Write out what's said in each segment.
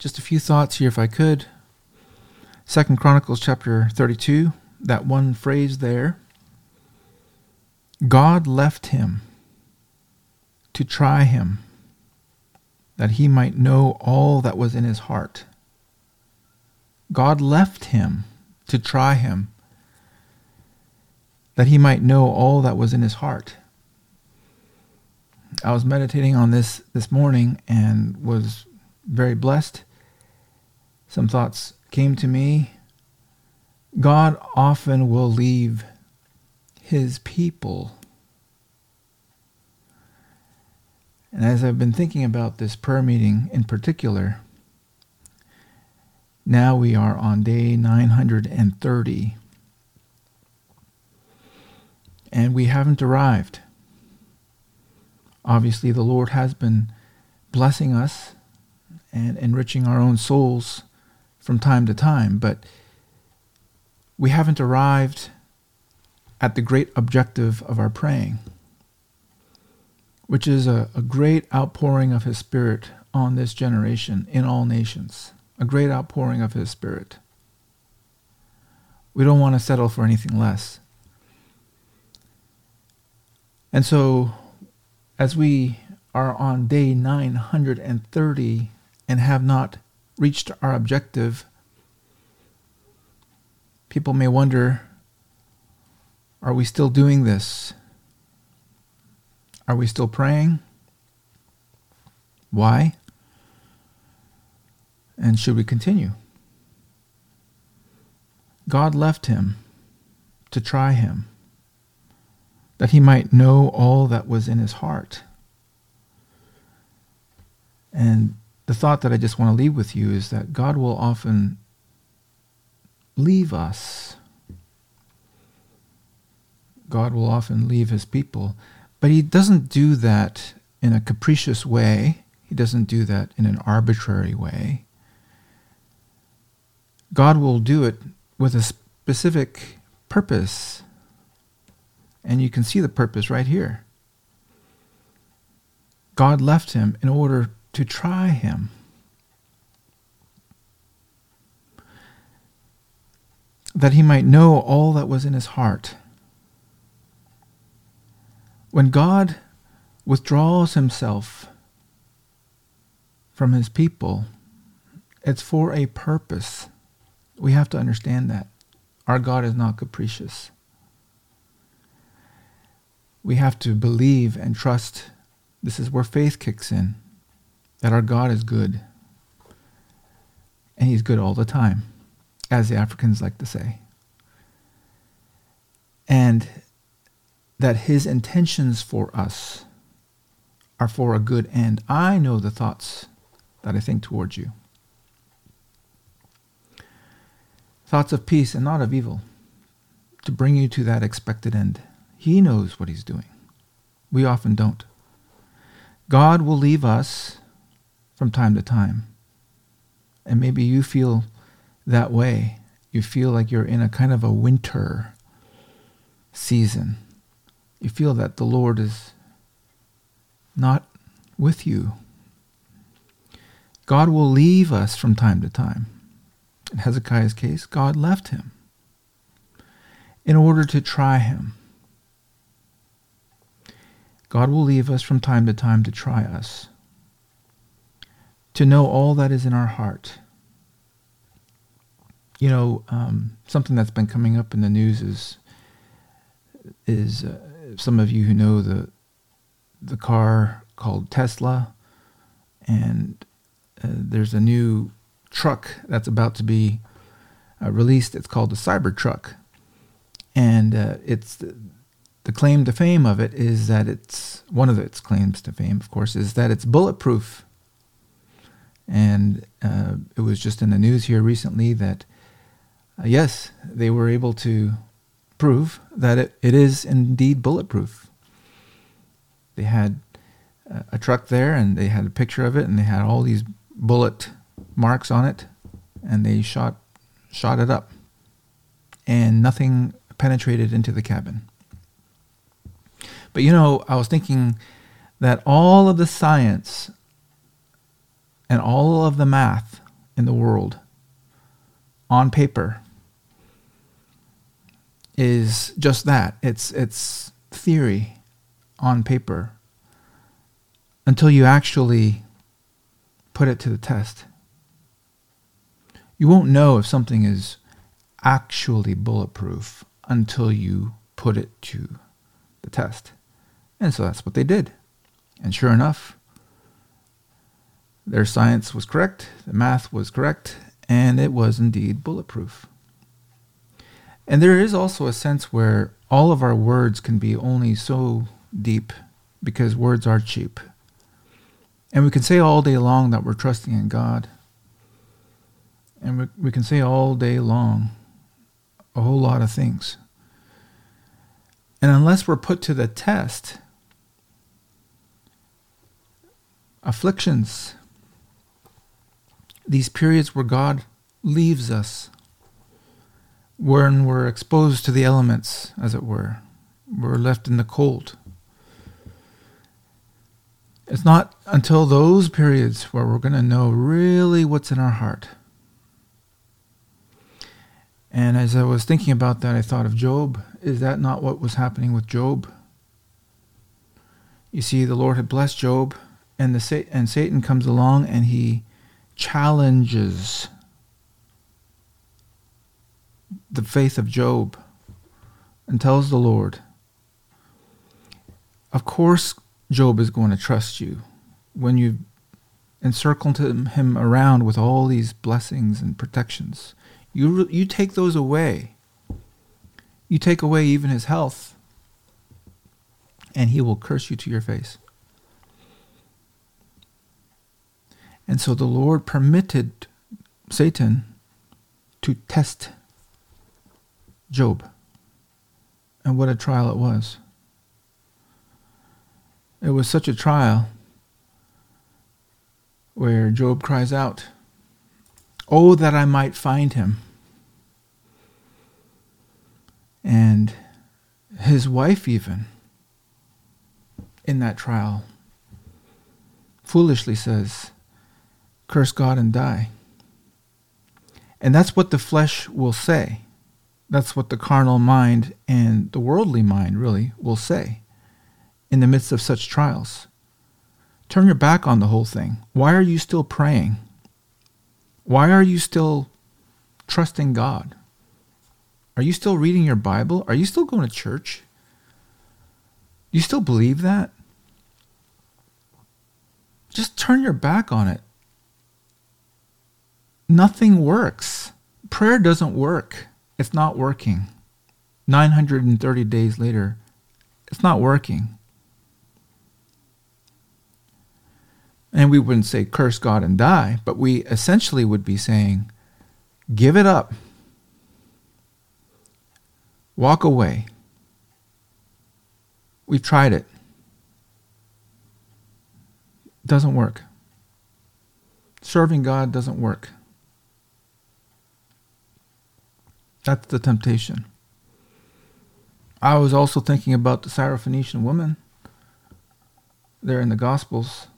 just a few thoughts here, if I could. Second Chronicles chapter 32, that one phrase there. God left him to try him, that he might know all that was in his heart. God left him to try him, that he might know all that was in his heart. I was meditating on this this morning and was very blessed. Some thoughts came to me. God often will leave his people. And as I've been thinking about this prayer meeting in particular, now we are on day 930. And we haven't arrived. Obviously, the Lord has been blessing us and enriching our own souls from time to time, but we haven't arrived at the great objective of our praying, which is a, a great outpouring of His Spirit on this generation in all nations, a great outpouring of His Spirit. We don't want to settle for anything less. And so as we are on day 930 and have not reached our objective, people may wonder are we still doing this? Are we still praying? Why? And should we continue? God left him to try him that he might know all that was in his heart. And the thought that I just want to leave with you is that God will often leave us. God will often leave his people, but he doesn't do that in a capricious way. He doesn't do that in an arbitrary way. God will do it with a specific purpose and you can see the purpose right here. God left him in order to try him. That he might know all that was in his heart. When God withdraws himself from his people, it's for a purpose. We have to understand that. Our God is not capricious we have to believe and trust. This is where faith kicks in that our God is good. And He's good all the time, as the Africans like to say. And that His intentions for us are for a good end. I know the thoughts that I think towards you thoughts of peace and not of evil, to bring you to that expected end. He knows what He's doing. We often don't. God will leave us from time to time. And maybe you feel that way. You feel like you're in a kind of a winter season. You feel that the Lord is not with you. God will leave us from time to time. In Hezekiah's case, God left him in order to try him. God will leave us from time to time to try us, to know all that is in our heart. You know, um, something that's been coming up in the news is is uh, some of you who know the the car called Tesla, and uh, there's a new truck that's about to be uh, released. It's called the Cybertruck, and uh, it's the claim to fame of it is that it's one of its claims to fame, of course, is that it's bulletproof. And uh, it was just in the news here recently that, uh, yes, they were able to prove that it, it is indeed bulletproof. They had uh, a truck there and they had a picture of it and they had all these bullet marks on it and they shot shot it up and nothing penetrated into the cabin. But you know, I was thinking that all of the science and all of the math in the world on paper is just that. It's it's theory on paper until you actually put it to the test. You won't know if something is actually bulletproof until you put it to the test. And so that's what they did. And sure enough, their science was correct, the math was correct, and it was indeed bulletproof. And there is also a sense where all of our words can be only so deep because words are cheap. And we can say all day long that we're trusting in God. And we, we can say all day long a whole lot of things. And unless we're put to the test, afflictions, these periods where God leaves us when we're exposed to the elements, as it were. We're left in the cold. It's not until those periods where we're going to know really what's in our heart. And as I was thinking about that, I thought of Job. Is that not what was happening with Job? You see, the Lord had blessed Job, and the and Satan comes along and he challenges the faith of Job and tells the Lord, Of course, Job is going to trust you when you've encircled him, him around with all these blessings and protections. You, you take those away. You take away even his health, and he will curse you to your face. And so the Lord permitted Satan to test Job. And what a trial it was. It was such a trial where Job cries out, Oh, that I might find him. And his wife, even in that trial, foolishly says, Curse God and die. And that's what the flesh will say. That's what the carnal mind and the worldly mind really will say in the midst of such trials. Turn your back on the whole thing. Why are you still praying? Why are you still trusting God? Are you still reading your Bible? Are you still going to church? Do you still believe that? Just turn your back on it. Nothing works. Prayer doesn't work. It's not working. 930 days later, it's not working. And we wouldn't say curse God and die, but we essentially would be saying give it up. Walk away. We've tried it. Doesn't work. Serving God doesn't work. That's the temptation. I was also thinking about the Syrophoenician woman there in the Gospels.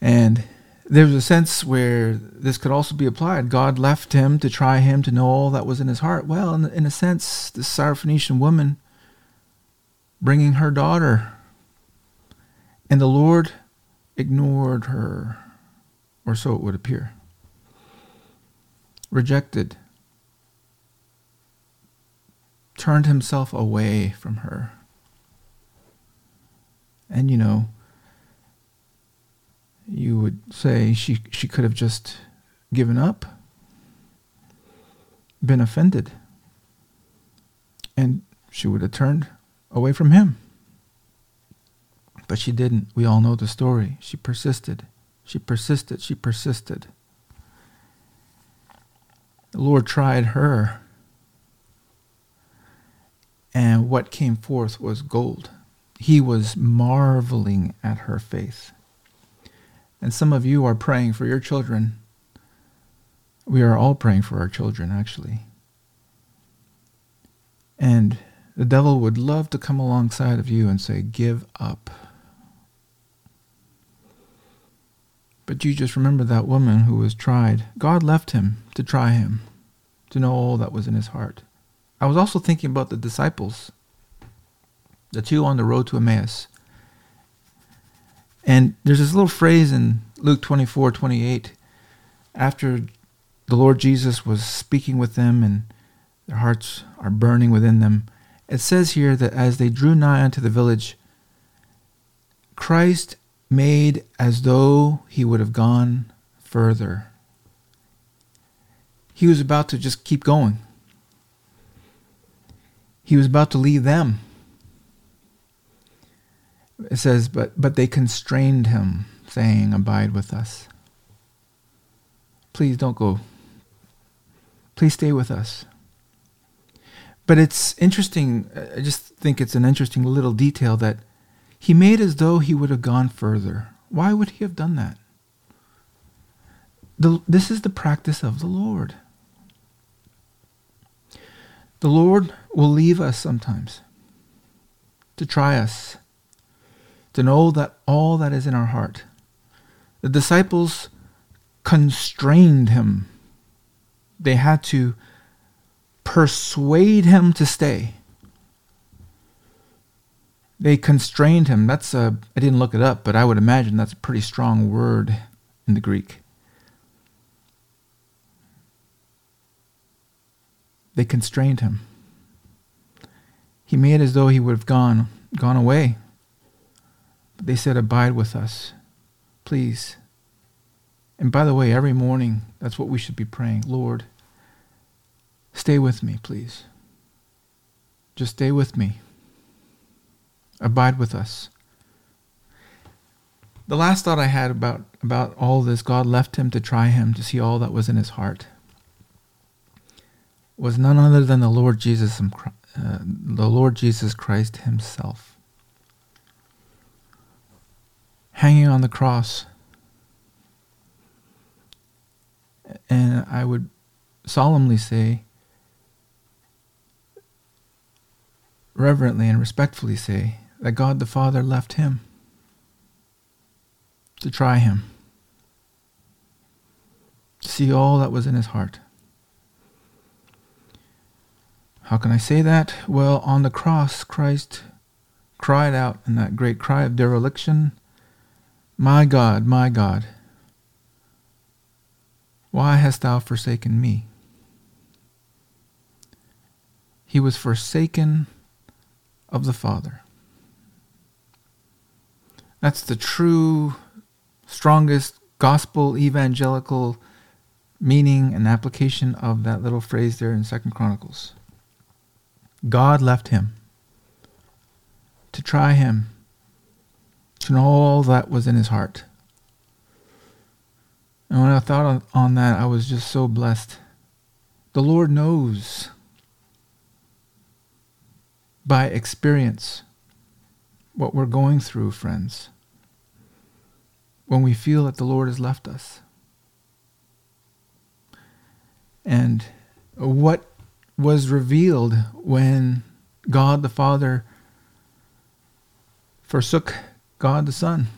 And there's a sense where this could also be applied. God left him to try him to know all that was in his heart. Well, in, in a sense, the Syrophoenician woman bringing her daughter, and the Lord ignored her, or so it would appear rejected, turned himself away from her. And you know, you would say she, she could have just given up, been offended, and she would have turned away from him. But she didn't. We all know the story. She persisted. She persisted. She persisted. The Lord tried her, and what came forth was gold. He was marveling at her faith. And some of you are praying for your children. We are all praying for our children, actually. And the devil would love to come alongside of you and say, Give up. But you just remember that woman who was tried. God left him to try him, to know all that was in his heart. I was also thinking about the disciples, the two on the road to Emmaus. And there's this little phrase in Luke 24 28, after the Lord Jesus was speaking with them and their hearts are burning within them. It says here that as they drew nigh unto the village, Christ made as though he would have gone further. He was about to just keep going. He was about to leave them. It says, but, but they constrained him, saying, Abide with us. Please don't go. Please stay with us. But it's interesting, I just think it's an interesting little detail that he made as though he would have gone further. Why would he have done that? The, this is the practice of the Lord. The Lord will leave us sometimes to try us, to know that all that is in our heart. The disciples constrained him. They had to persuade him to stay. They constrained him. That's a, I didn't look it up, but I would imagine that's a pretty strong word in the Greek. They constrained him. He made as though he would have gone, gone away. But they said, Abide with us, please. And by the way, every morning, that's what we should be praying. Lord, stay with me, please. Just stay with me. Abide with us. The last thought I had about, about all this, God left him to try him, to see all that was in his heart, was none other than the Lord Jesus, uh, the Lord Jesus Christ himself. Hanging on the cross. And I would solemnly say, reverently and respectfully say, that God the Father left him to try him, to see all that was in his heart. How can I say that? Well, on the cross, Christ cried out in that great cry of dereliction, My God, my God, why hast thou forsaken me? He was forsaken of the Father. That's the true, strongest gospel evangelical meaning and application of that little phrase there in Second Chronicles. God left him to try him, to know all that was in his heart. And when I thought on, on that, I was just so blessed. The Lord knows by experience what we're going through, friends when we feel that the Lord has left us. And what was revealed when God the Father forsook God the Son?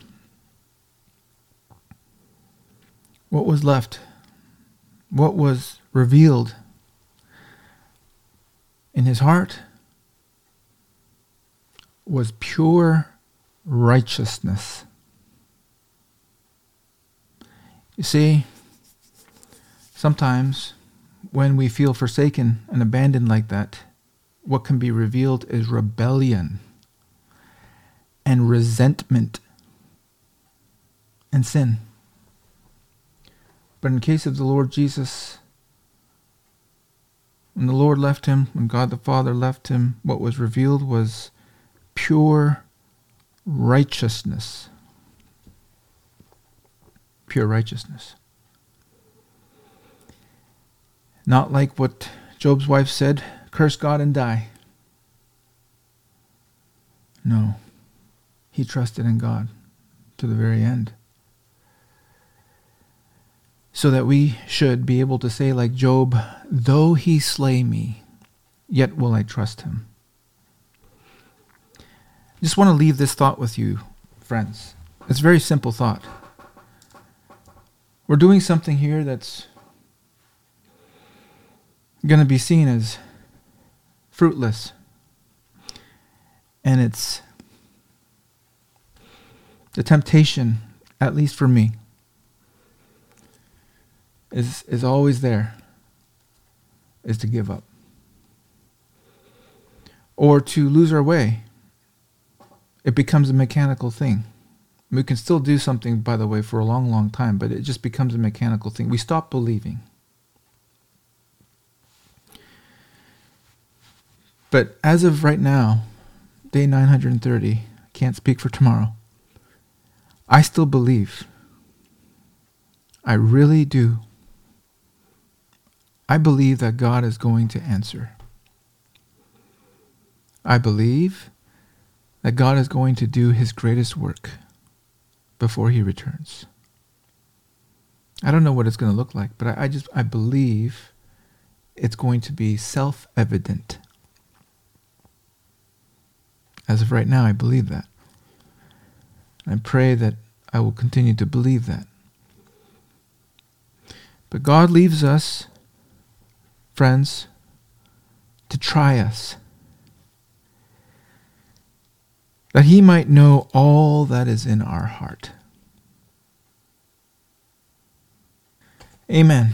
What was left? What was revealed in his heart was pure righteousness. You see, sometimes when we feel forsaken and abandoned like that, what can be revealed is rebellion and resentment and sin. But in case of the Lord Jesus, when the Lord left him, when God the Father left him, what was revealed was pure righteousness pure righteousness. Not like what Job's wife said curse God and die. No, he trusted in God to the very end. So that we should be able to say, like Job, though he slay me, yet will I trust him. Just want to leave this thought with you, friends. It's a very simple thought. We're doing something here that's going to be seen as fruitless. And it's the temptation, at least for me, is, is always there, is to give up. Or to lose our way. It becomes a mechanical thing. We can still do something, by the way, for a long, long time, but it just becomes a mechanical thing. We stop believing. But as of right now, day 930, can't speak for tomorrow, I still believe. I really do. I believe that God is going to answer. I believe that God is going to do his greatest work before he returns. I don't know what it's going to look like, but I, I just I believe it's going to be self-evident. As of right now, I believe that. I pray that I will continue to believe that. But God leaves us, friends, to try us, that He might know all that is in our heart. Amen.